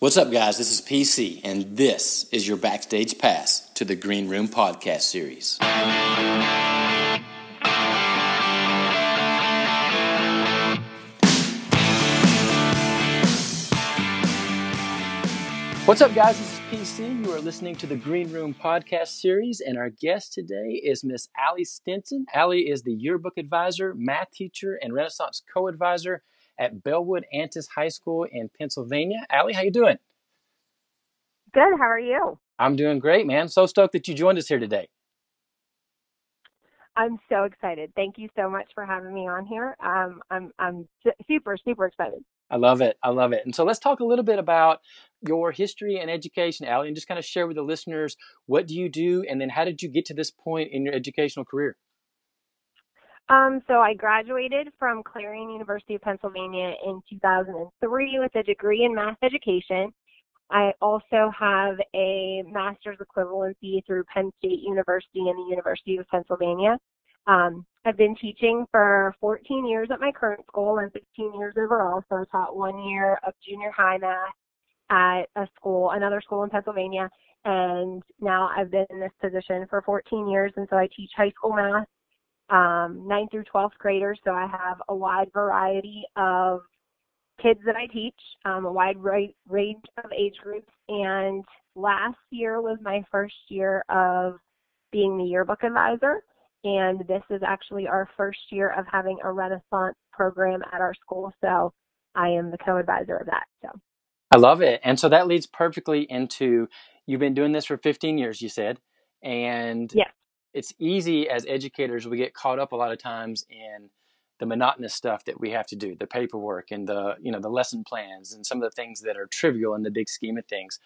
What's up, guys? This is PC, and this is your backstage pass to the Green Room podcast series. What's up, guys? This is PC. You are listening to the Green Room podcast series, and our guest today is Miss Ali Stinson. Ali is the yearbook advisor, math teacher, and Renaissance co-advisor at Bellwood Antis High School in Pennsylvania. Ali, how you doing? Good. How are you? I'm doing great, man. So stoked that you joined us here today. I'm so excited. Thank you so much for having me on here. Um, I'm I'm super super excited. I love it. I love it. And so let's talk a little bit about your history and education, Ali, and just kind of share with the listeners what do you do, and then how did you get to this point in your educational career? Um, so I graduated from Clarion University of Pennsylvania in 2003 with a degree in math education. I also have a master's equivalency through Penn State University and the University of Pennsylvania. Um, I've been teaching for 14 years at my current school and 15 years overall. So I taught one year of junior high math at a school, another school in Pennsylvania. And now I've been in this position for 14 years. And so I teach high school math um, 9th through 12th graders. So I have a wide variety of kids that I teach, um, a wide range of age groups. And last year was my first year of being the yearbook advisor. And this is actually our first year of having a Renaissance program at our school. So I am the co-advisor of that. So I love it. And so that leads perfectly into you've been doing this for 15 years, you said. And yes it's easy as educators we get caught up a lot of times in the monotonous stuff that we have to do the paperwork and the you know the lesson plans and some of the things that are trivial in the big scheme of things.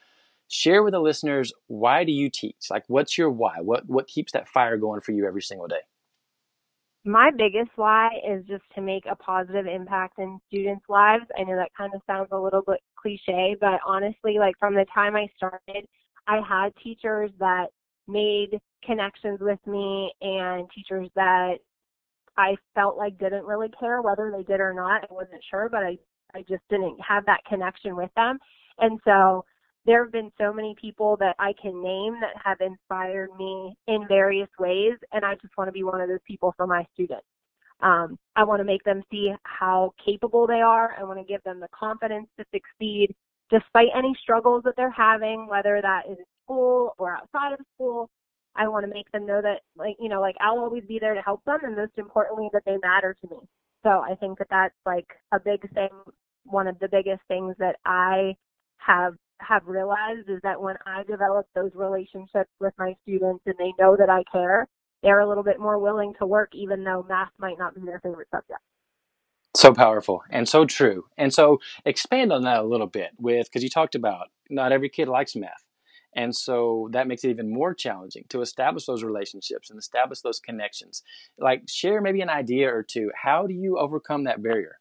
Share with the listeners why do you teach? Like what's your why? What what keeps that fire going for you every single day? My biggest why is just to make a positive impact in students lives. I know that kind of sounds a little bit cliche but honestly like from the time i started i had teachers that made connections with me and teachers that I felt like didn't really care whether they did or not. I wasn't sure, but I, I just didn't have that connection with them. And so there have been so many people that I can name that have inspired me in various ways. And I just want to be one of those people for my students. Um, I want to make them see how capable they are. I want to give them the confidence to succeed despite any struggles that they're having, whether that is school or outside of school. I want to make them know that, like, you know, like I'll always be there to help them, and most importantly, that they matter to me. So I think that that's like a big thing. One of the biggest things that I have have realized is that when I develop those relationships with my students and they know that I care, they're a little bit more willing to work, even though math might not be their favorite subject. So powerful and so true. And so expand on that a little bit with because you talked about not every kid likes math. And so that makes it even more challenging to establish those relationships and establish those connections. Like, share maybe an idea or two. How do you overcome that barrier?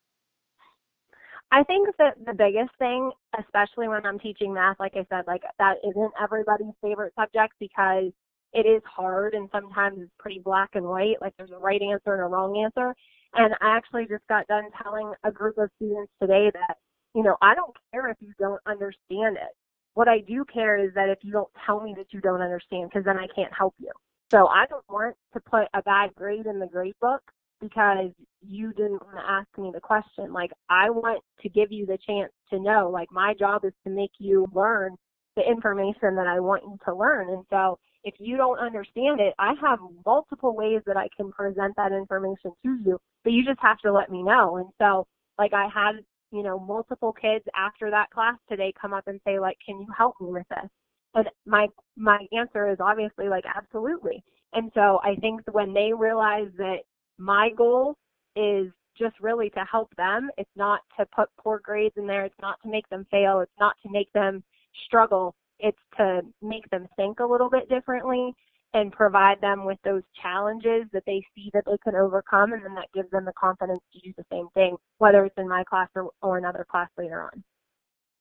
I think that the biggest thing, especially when I'm teaching math, like I said, like that isn't everybody's favorite subject because it is hard and sometimes it's pretty black and white. Like there's a right answer and a wrong answer. And I actually just got done telling a group of students today that, you know, I don't care if you don't understand it. What I do care is that if you don't tell me that you don't understand, because then I can't help you. So I don't want to put a bad grade in the grade book because you didn't want to ask me the question. Like I want to give you the chance to know. Like my job is to make you learn the information that I want you to learn. And so if you don't understand it, I have multiple ways that I can present that information to you, but you just have to let me know. And so like I had you know, multiple kids after that class today come up and say like, can you help me with this? And my, my answer is obviously like, absolutely. And so I think when they realize that my goal is just really to help them, it's not to put poor grades in there. It's not to make them fail. It's not to make them struggle. It's to make them think a little bit differently and provide them with those challenges that they see that they can overcome and then that gives them the confidence to do the same thing whether it's in my class or, or another class later on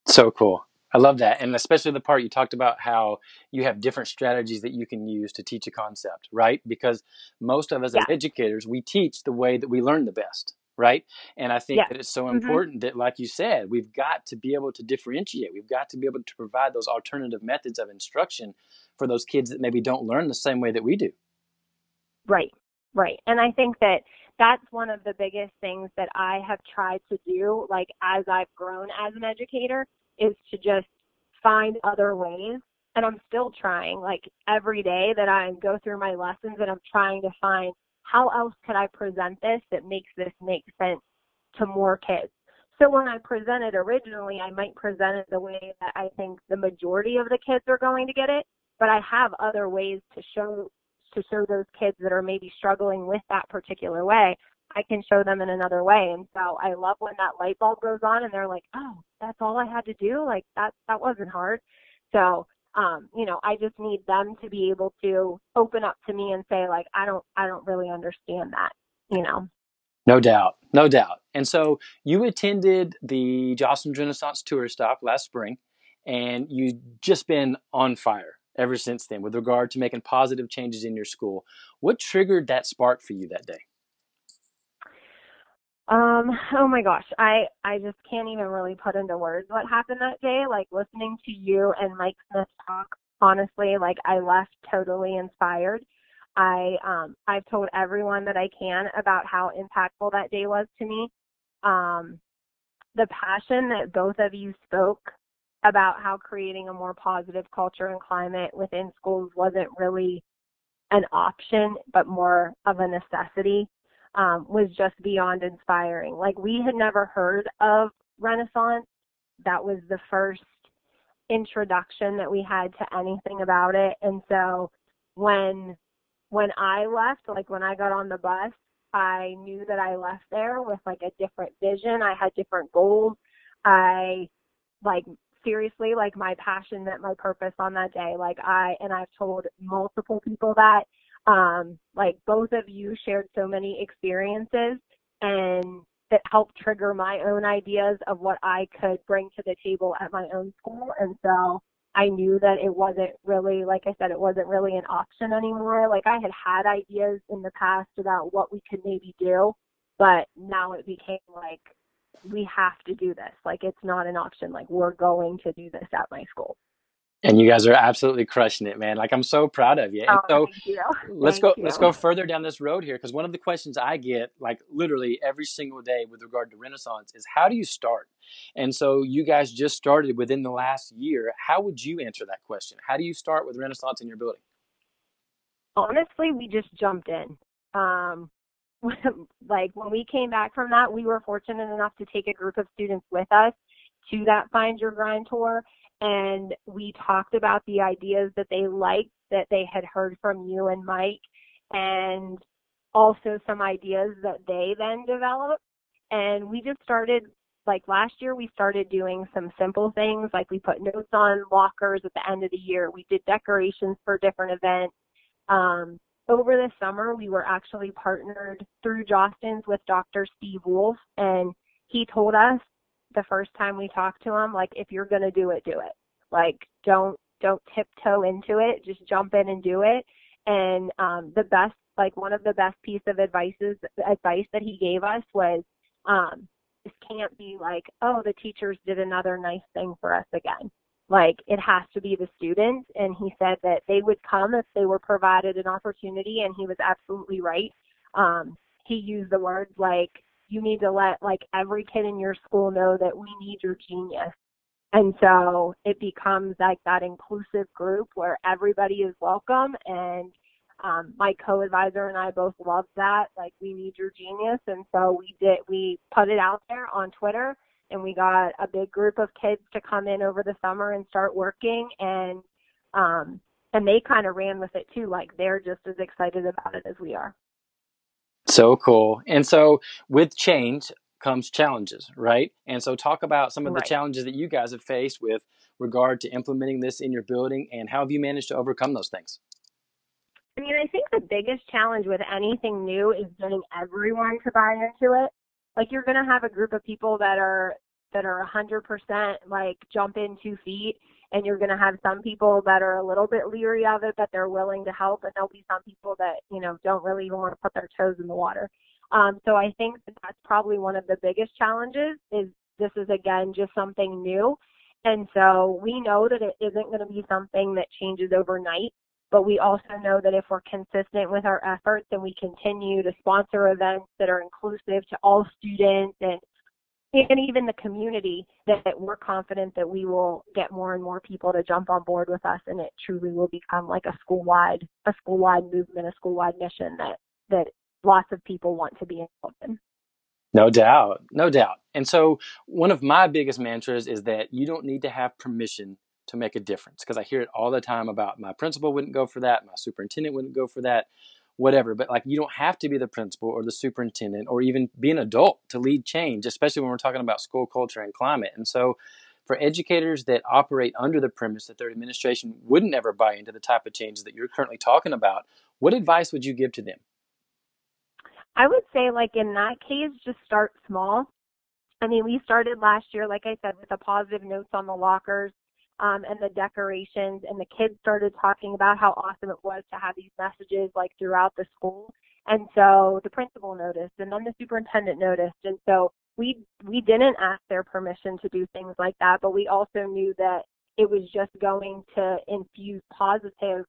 so cool i love that and especially the part you talked about how you have different strategies that you can use to teach a concept right because most of us yeah. as educators we teach the way that we learn the best right? And I think Yes. that it's so Mhm. important that, like you said, we've got to be able to differentiate. We've got to be able to provide those alternative methods of instruction for those kids that maybe don't learn the same way that we do. Right, right. And I think that that's one of the biggest things that I have tried to do, like as I've grown as an educator, is to just find other ways. And I'm still trying, like every day that I go through my lessons and I'm trying to find how else could I present this that makes this make sense to more kids. So when I present it originally, I might present it the way that I think the majority of the kids are going to get it, but I have other ways to show to show those kids that are maybe struggling with that particular way, I can show them in another way. And so I love when that light bulb goes on and they're like, "Oh, that's all I had to do? Like that that wasn't hard." So, um, you know, I just need them to be able to open up to me and say like, "I don't I don't really understand that." You know. No doubt, no doubt. And so you attended the Jostens Renaissance Tour Stop last spring, and you've just been on fire ever since then with regard to making positive changes in your school. What triggered that spark for you that day? Um, oh my gosh, I I just can't even really put into words what happened that day. Like listening to you and Mike Smith talk, honestly, like I left totally inspired. I um I've told everyone that I can about how impactful that day was to me. Um the passion that both of you spoke about how creating a more positive culture and climate within schools wasn't really an option, but more of a necessity, um, was just beyond inspiring. Like we had never heard of Renaissance. That was the first introduction that we had to anything about it. And so when when I left, like when I got on the bus, I knew that I left there with like a different vision. I had different goals. I like seriously like my passion met my purpose on that day like i and i've told multiple people that um like both of you shared so many experiences and that helped trigger my own ideas of what i could bring to the table at my own school and so i knew that it wasn't really like i said it wasn't really an option anymore. Like i had had ideas in the past about what we could maybe do but now it became like we have to do this. Like it's not an option. Like we're going to do this at my school. And you guys are absolutely crushing it, man. Like I'm so proud of you. And oh, so let's thank go you. let's go further down this road here because one of the questions I get like literally every single day with regard to Renaissance is how do you start? And so you guys just started within the last year. How would you answer that question? How do you start with Renaissance in your building? Honestly, we just jumped in. Um, like when we came back from that, we were fortunate enough to take a group of students with us to that Find Your Grind tour. And we talked about the ideas that they liked that they had heard from you and Mike, and also some ideas that they then developed. And we just started, like last year, we started doing some simple things, like we put notes on lockers at the end of the year. We did decorations for different events. Um, over the summer, we were actually partnered through Jostens with Dr. Steve Wolf, and he told us the first time we talked to him, like, if you're gonna do it, do it. Like, don't don't tiptoe into it, just jump in and do it. And um, the best, like, one of the best piece of advices advice that he gave us was, um, this can't be like, oh, the teachers did another nice thing for us again like it has to be the students. And he said that they would come if they were provided an opportunity and he was absolutely right. Um he used the words like you need to let like every kid in your school know that we need your genius. And so it becomes like that inclusive group where everybody is welcome. And um my co-advisor and I both love that like we need your genius. And so we did we put it out there on Twitter and we got a big group of kids to come in over the summer and start working and um and they kind of ran with it too like they're just as excited about it as we are. So cool. And so with change comes challenges right? And so talk about some of right. the challenges that you guys have faced with regard to implementing this in your building and how have you managed to overcome those things? I mean i think the biggest challenge with anything new is getting everyone to buy into it like you're going to have a group of people that are that are 100% like jump in two feet and you're going to have some people that are a little bit leery of it but they're willing to help and there'll be some people that you know don't really even want to put their toes in the water Um, so I think that that's probably one of the biggest challenges is this is again just something new. And so we know that it isn't going to be something that changes overnight, but we also know that if we're consistent with our efforts and we continue to sponsor events that are inclusive to all students and and even the community that, we're confident that we will get more and more people to jump on board with us and it truly will become like a school wide a school wide movement, a school wide mission that that lots of people want to be involved in. No doubt, no doubt. And so, one of my biggest mantras is that you don't need to have permission to make a difference because I hear it all the time about my principal wouldn't go for that, my superintendent wouldn't go for that, whatever. But like, you don't have to be the principal or the superintendent or even be an adult to lead change, especially when we're talking about school culture and climate. And so, for educators that operate under the premise that their administration wouldn't ever buy into the type of changes that you're currently talking about, what advice would you give to them? I would say, like in that case, just start small. I mean, we started last year, like I said, with the positive notes on the lockers um, and the decorations, and the kids started talking about how awesome it was to have these messages like throughout the school. And so the principal noticed, and then the superintendent noticed, and so we we didn't ask their permission to do things like that, but we also knew that it was just going to infuse positive,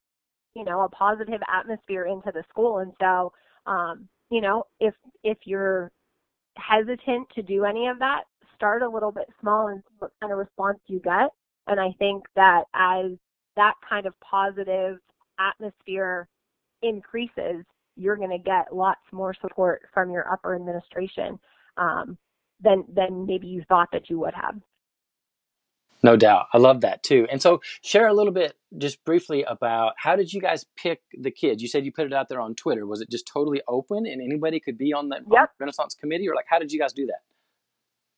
you know, a positive atmosphere into the school. And so um, you know, if if you're hesitant to do any of that, start a little bit small and see what kind of response you get. And I think that as that kind of positive atmosphere increases, you're going to get lots more support from your upper administration um, than than maybe you thought that you would have. No doubt. I love that too. And so share a little bit just briefly about how did you guys pick the kids? You said you put it out there on Twitter. Was it just totally open and anybody could be on the yep. Renaissance committee or like how did you guys do that?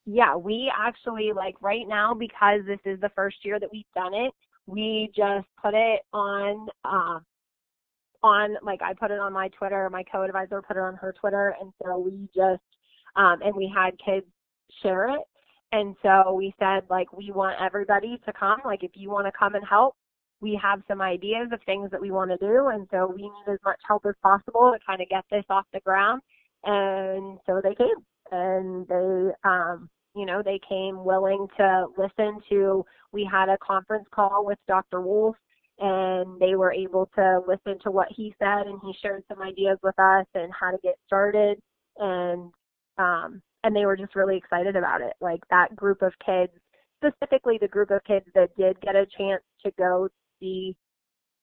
Yeah, we actually like right now because this is the first year that we've done it, we just put it on uh, on like I put it on my Twitter, my co-advisor put it on her Twitter and so we just um and we had kids share it and so we said, like, we want everybody to come. Like, if you want to come and help, we have some ideas of things that we want to do. And so we need as much help as possible to kind of get this off the ground. And so they came and they, um, you know, they came willing to listen to, we had a conference call with Dr. Wolf and they were able to listen to what he said and he shared some ideas with us and how to get started. And, um, and they were just really excited about it. Like that group of kids, specifically the group of kids that did get a chance to go see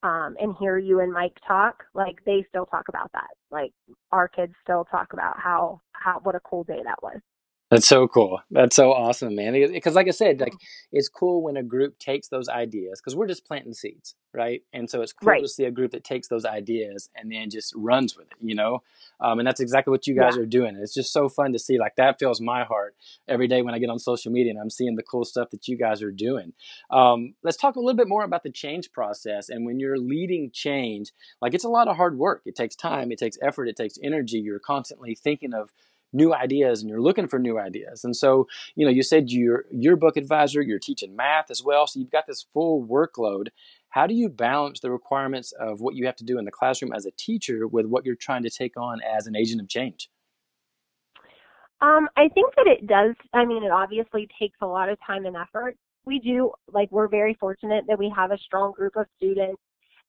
um, and hear you and Mike talk, like they still talk about that. Like our kids still talk about how how what a cool day that was. That's so cool. That's so awesome, man. Because, like I said, like it's cool when a group takes those ideas because we're just planting seeds, right? And so it's cool right. to see a group that takes those ideas and then just runs with it, you know. Um, and that's exactly what you guys yeah. are doing. It's just so fun to see. Like that fills my heart every day when I get on social media and I'm seeing the cool stuff that you guys are doing. Um, let's talk a little bit more about the change process. And when you're leading change, like it's a lot of hard work. It takes time. It takes effort. It takes energy. You're constantly thinking of new ideas and you're looking for new ideas. And so, you know, you said you're your book advisor, you're teaching math as well, so you've got this full workload. How do you balance the requirements of what you have to do in the classroom as a teacher with what you're trying to take on as an agent of change? Um, I think that it does. I mean, it obviously takes a lot of time and effort. We do, like, we're very fortunate that we have a strong group of students.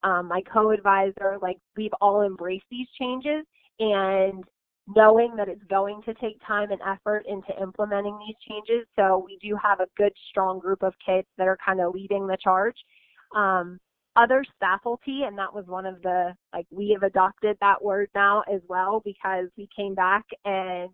Um, my co-advisor, like, we've all embraced these changes, and knowing that it's going to take time and effort into implementing these changes. So we do have a good, strong group of kids that are kind of leading the charge. Um, other faculty, and that was one of the, like, we have adopted that word now as well because we came back and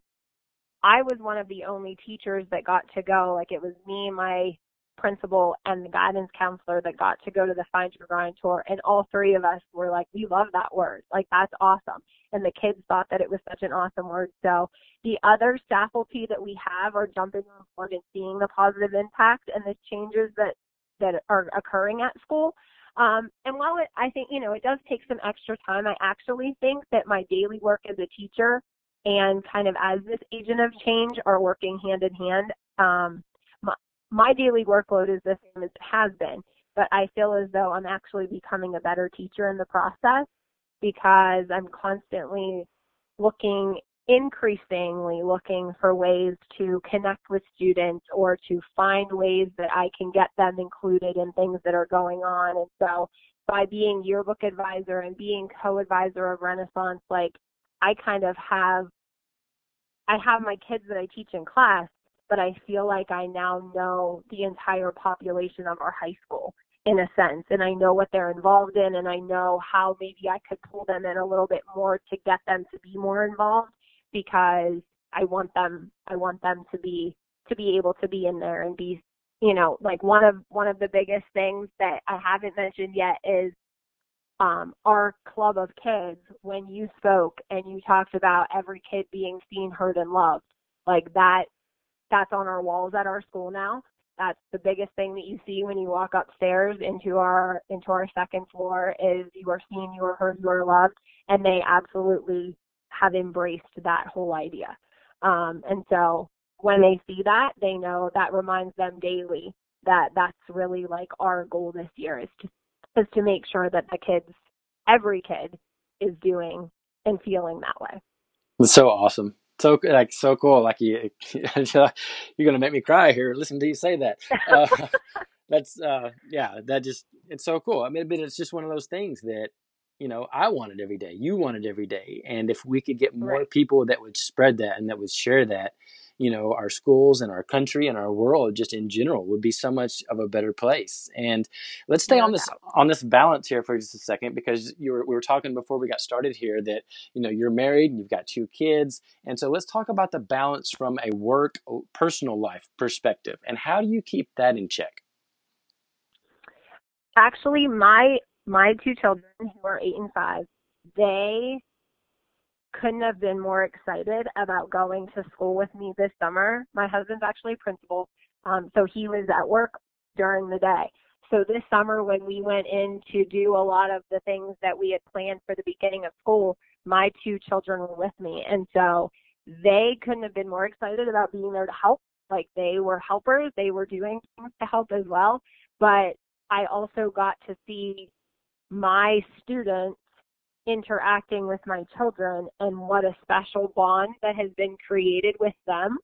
I was one of the only teachers that got to go. Like, it was me, my principal and the guidance counselor that got to go to the Find Your Grind tour. And all three of us were like, we love that word. Like, that's awesome. And the kids thought that it was such an awesome word. So the other faculty that we have are jumping on board and seeing the positive impact and the changes that, that are occurring at school. Um, and while it, I think, you know, it does take some extra time, I actually think that my daily work as a teacher and kind of as this agent of change are working hand in hand. Um, my daily workload is the same as it has been, but I feel as though I'm actually becoming a better teacher in the process because I'm constantly looking increasingly looking for ways to connect with students or to find ways that I can get them included in things that are going on. And so by being yearbook advisor and being co-advisor of Renaissance, like I kind of have, I have my kids that I teach in class, but I feel like I now know the entire population of our high school in a sense and I know what they're involved in and I know how maybe I could pull them in a little bit more to get them to be more involved because I want them I want them to be to be able to be in there and be you know like one of one of the biggest things that I haven't mentioned yet is um, our club of kids. When you spoke and you talked about every kid being seen heard and loved like that that's on our walls at our school now that's the biggest thing that you see when you walk upstairs into our into our second floor is you are seen you are heard you are loved and they absolutely have embraced that whole idea. Um, and so when they see that, they know that reminds them daily that that's really like our goal this year is to is to make sure that the kids, every kid, is doing and feeling that way. It's so awesome. So like so cool. Like you, you're gonna make me cry here. Listen to you say that. Uh, that's uh, yeah. That just it's so cool. I mean, but it's just one of those things that you know, I want it every day. You want it every day. And if we could get more right. people that would spread that and that would share that, you know, our schools and our country and our world just in general would be so much of a better place. And let's stay on this on this balance here for just a second because you were we were talking before we got started here that you know you're married and you've got two kids, and so let's talk about the balance from a work personal life perspective and how do you keep that in check? Actually, my my two children who are eight and five, they couldn't have been more excited about going to school with me this summer. My husband's actually principal, um, so he was at work during the day. So this summer when we went in to do a lot of the things that we had planned for the beginning of school, my two children were with me. And so they couldn't have been more excited about being there to help. Like they were helpers, they were doing things to help as well. But I also got to see my students interacting with my children and what a special bond that has been created with them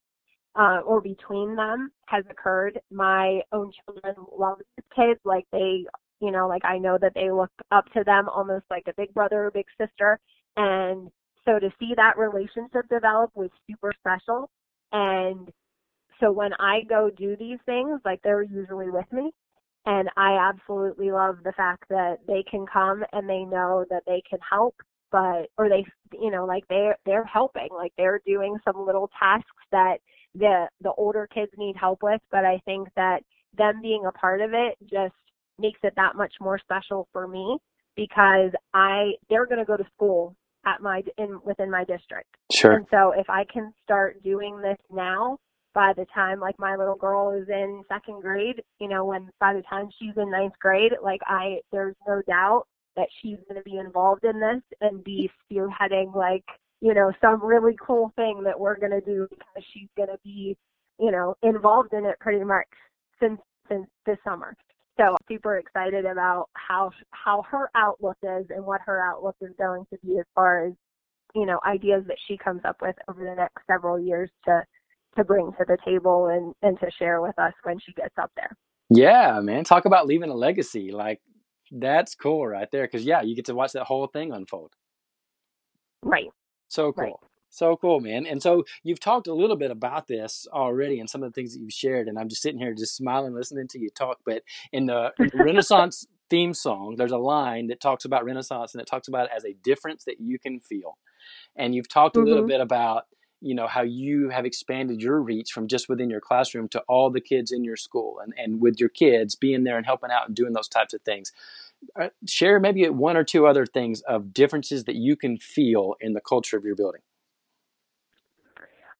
uh, or between them has occurred. My own children love these kids. Like they, you know, like I know that they look up to them almost like a big brother or big sister. And so to see that relationship develop was super special. And so when I go do these things, like they're usually with me and I absolutely love the fact that they can come and they know that they can help, but, or they, you know, like they're, they're helping, like they're doing some little tasks that the, the older kids need help with. But I think that them being a part of it just makes it that much more special for me because I, they're going to go to school at my, in, within my district. Sure. And so if I can start doing this now, by the time like my little girl is in second grade, you know, when by the time she's in ninth grade, like I there's no doubt that she's to be involved in this and be spearheading like, you know, some really cool thing that we're to do because she's to be, you know, involved in it pretty much since since this summer. So super excited about how how her outlook is and what her outlook is going to be as far as, you know, ideas that she comes up with over the next several years to to bring to the table and and to share with us when she gets up there. Yeah, man. Talk about leaving a legacy. Like that's cool right there cuz yeah, you get to watch that whole thing unfold. Right. So cool. Right. So cool, man. And so you've talked a little bit about this already and some of the things that you've shared and I'm just sitting here just smiling listening to you talk, but in the, in the Renaissance theme song, there's a line that talks about Renaissance and it talks about it as a difference that you can feel. And you've talked a mm-hmm. little bit about you know how you have expanded your reach from just within your classroom to all the kids in your school and, and with your kids being there and helping out and doing those types of things. Uh, share maybe one or two other things of differences that you can feel in the culture of your building.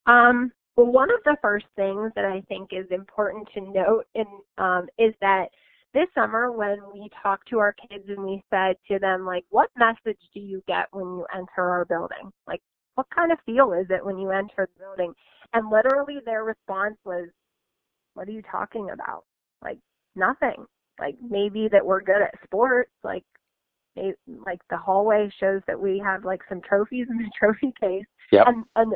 Um, well one of the first things that i think is important to note in, um, is that this summer when we talked to our kids and we said to them like what message do you get when you enter our building? Like what kind of feel is it when you enter the building? And literally their response was, what are you talking about? Like nothing. Like maybe that we're good at sports. Like, they, like the hallway shows that we have like some trophies in the trophy case, Yep. And and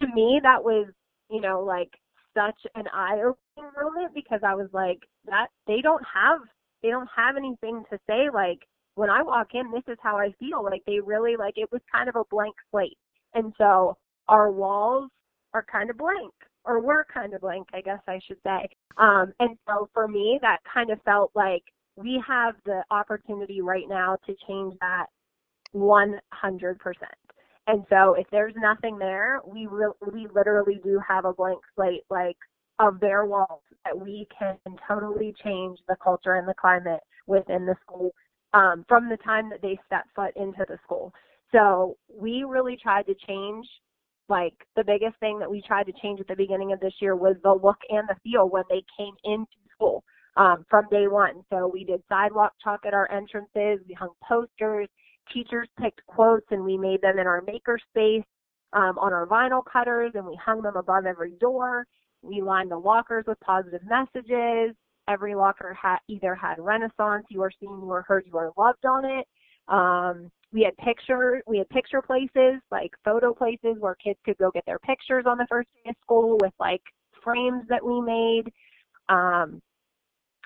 to me that was, you know, like such an eye opening moment because I was like, that they don't have they don't have anything to say like when I walk in, this is how I feel. Like they really like it was kind of a blank slate. And so our walls are kind of blank or were kind of blank, I guess I should say. Um, and so for me, that kind of felt like we have the opportunity right now to change that 100%. And so if there's nothing there, we re- we literally do have a blank slate like of their walls that we can totally change the culture and the climate within the school um, from the time that they step foot into the school. So we really tried to change like the biggest thing that we tried to change at the beginning of this year was the look and the feel when they came into school um, from day one. So we did sidewalk chalk at our entrances, we hung posters, teachers picked quotes and we made them in our maker space um, on our vinyl cutters and we hung them above every door. We lined the lockers with positive messages. Every locker had either had Renaissance, you are seen, you are heard, you are loved on it. Um, we had picture we had picture places like photo places where kids could go get their pictures on the first day of school with like frames that we made. Um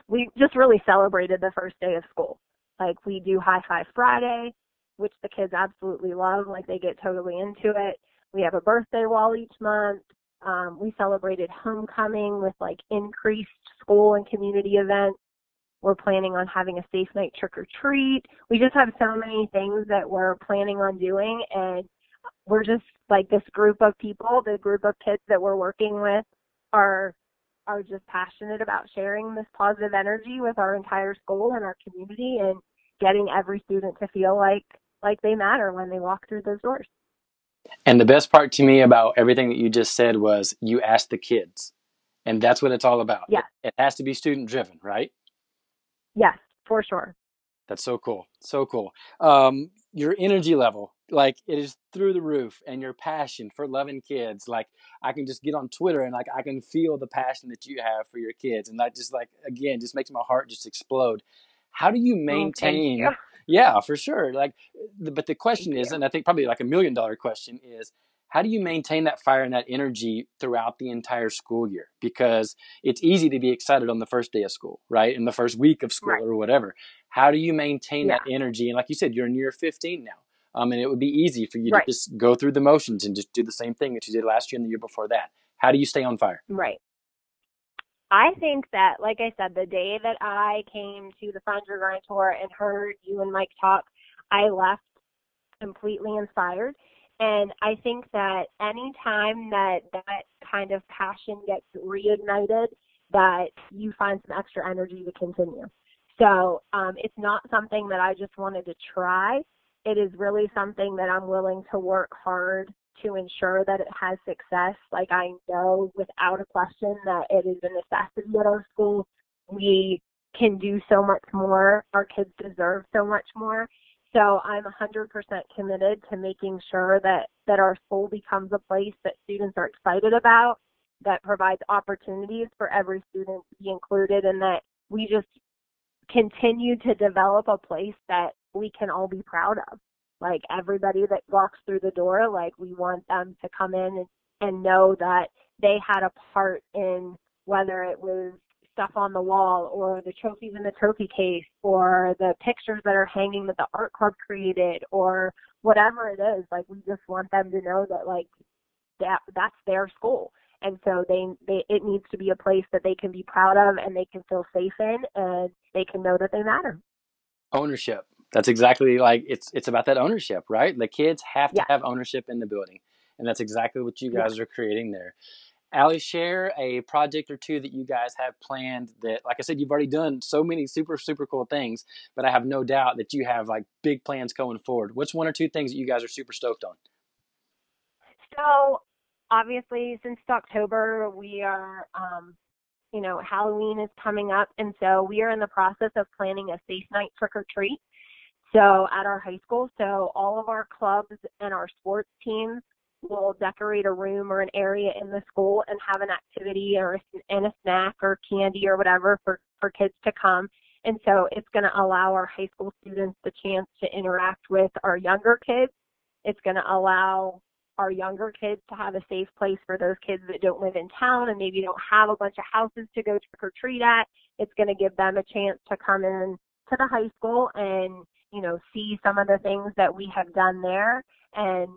we just really celebrated the first day of school. Like we do high five friday which the kids absolutely love like they get totally into it. We have a birthday wall each month. Um, we celebrated homecoming with like increased school and community events we're planning on having a safe night trick or treat. We just have so many things that we're planning on doing and we're just like this group of people, the group of kids that we're working with are are just passionate about sharing this positive energy with our entire school and our community and getting every student to feel like like they matter when they walk through those doors. And the best part to me about everything that you just said was you asked the kids. And that's what it's all about. Yeah. It, it has to be student driven, right? Yes, for sure. That's so cool. So cool. Um, your energy level, like it is through the roof, and your passion for loving kids. Like I can just get on Twitter and like I can feel the passion that you have for your kids, and that just like again just makes my heart just explode. How do you maintain? Oh, you. Yeah, for sure. Like, but the question Thank is, you. and I think probably like a million dollar question is, how do you maintain that fire and that energy throughout the entire school year? Because it's easy to be excited on the first day of school, right? In the first week of school Right. or whatever. How do you maintain Yeah. that energy? And like you said, you're in year 15 now. Um, and it would be easy for you Right. to just go through the motions and just do the same thing that you did last year and the year before that. How do you stay on fire? Right. I think that, like I said, the day that I came to the Find Your Grind Tour and heard you and Mike talk, I left completely inspired. And I think that any time that that kind of passion gets reignited, that you find some extra energy to continue. So um, it's not something that I just wanted to try. It is really something that I'm willing to work hard to ensure that it has success. Like I know without a question that it is a necessity at our school. We can do so much more. Our kids deserve so much more. So I'm 100% committed to making sure that, that our school becomes a place that students are excited about, that provides opportunities for every student to be included, and that we just continue to develop a place that we can all be proud of. Like everybody that walks through the door, like we want them to come in and, and know that they had a part in whether it was stuff on the wall or the trophies in the trophy case or the pictures that are hanging that the art club created or whatever it is like we just want them to know that like that that's their school and so they, they it needs to be a place that they can be proud of and they can feel safe in and they can know that they matter Ownership. That's exactly like it's it's about that ownership, right? The kids have to Yeah. have ownership in the building. And that's exactly what you Yeah. guys are creating there. Ali, share a project or two that you guys have planned that, like I said, you've already done so many super, super cool things, but I have no doubt that you have like big plans going forward. What's one or two things that you guys are super stoked on? So obviously since October we are um you know, Halloween is coming up and so we are in the process of planning a safe night trick or treat. So at our high school, so all of our clubs and our sports teams will decorate a room or an area in the school and have an activity or a, and a snack or candy or whatever for for kids to come. And so it's going to allow our high school students the chance to interact with our younger kids. It's going to allow our younger kids to have a safe place for those kids that don't live in town and maybe don't have a bunch of houses to go trick or treat at. It's going to give them a chance to come in to the high school and, you know, see some of the things that we have done there and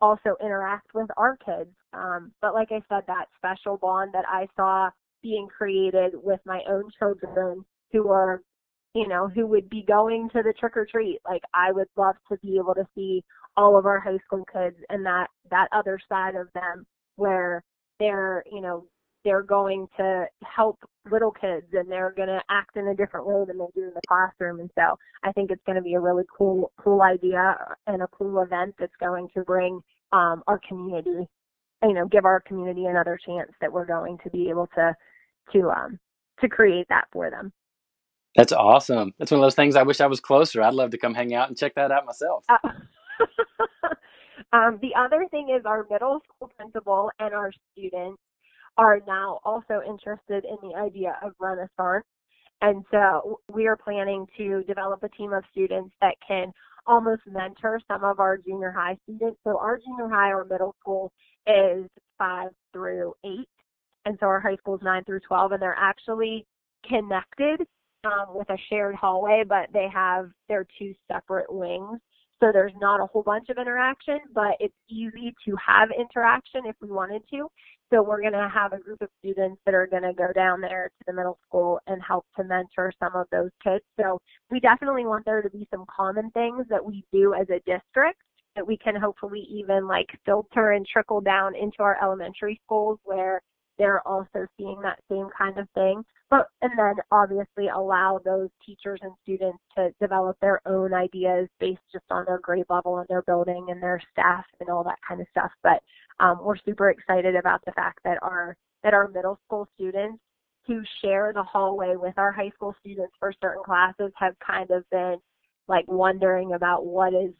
also interact with our kids. Um, but like I said, that special bond that I saw being created with my own children who are, you know, who would be going to the trick or treat. Like I would love to be able to see all of our high school kids and that that other side of them where they're, you know, they're going to help little kids and they're going to act in a different way than they do in the classroom. And so I think it's going to be a really cool, cool idea and a cool event that's going to bring um, our community, you know, give our community another chance that we're going to be able to, to, um, to create that for them. That's awesome. That's one of those things I wish I was closer. I'd love to come hang out and check that out myself. Uh, um, the other thing is our middle school principal and our students are now also interested in the idea of Renaissance. And so we are planning to develop a team of students that can almost mentor some of our junior high students. So our junior high or middle school is five through eight. And so our high school is nine through 12 and they're actually connected um, with a shared hallway, but they have their two separate wings. So there's not a whole bunch of interaction, but it's easy to have interaction if we wanted to. So we're going to have a group of students that are going to go down there to the middle school and help to mentor some of those kids. So we definitely want there to be some common things that we do as a district that we can hopefully even like filter and trickle down into our elementary schools where they're also seeing that same kind of thing. But and then obviously allow those teachers and students to develop their own ideas based just on their grade level and their building and their staff and all that kind of stuff. But um, we're super excited about the fact that our that our middle school students who share the hallway with our high school students for certain classes have kind of been like wondering about what is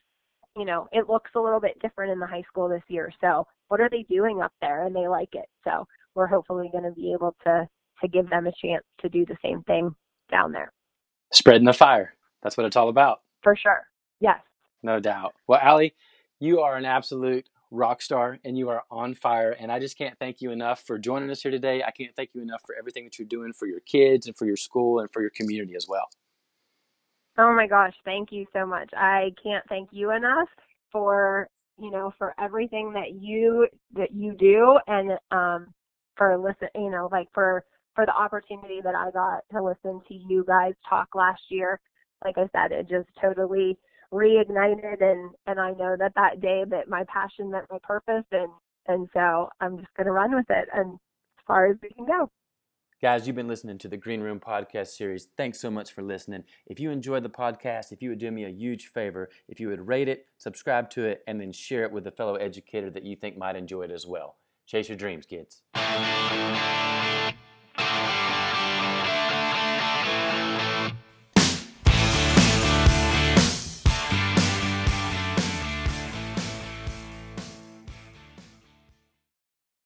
you know it looks a little bit different in the high school this year so what are they doing up there and they like it so we're hopefully going to be able to to give them a chance to do the same thing down there spreading the fire that's what it's all about for sure yes no doubt well Ali you are an absolute rock star and you are on fire. And I just can't thank you enough for joining us here today. I can't thank you enough for everything that you're doing for your kids and for your school and for your community as well. Oh my gosh, thank you so much. I can't thank you enough for, you know, for everything that you that you do and um for listen, you know, like for for the opportunity that I got to listen to you guys talk last year. Like I said, it just totally reignited and and I know that that day that my passion met my purpose and and so I'm just going to run with it and as far as we can go. Guys, you've been listening to the Green Room podcast series. Thanks so much for listening. If you enjoyed the podcast, if you would do me a huge favor, if you would rate it, subscribe to it, and then share it with a fellow educator that you think might enjoy it as well. Chase your dreams, kids.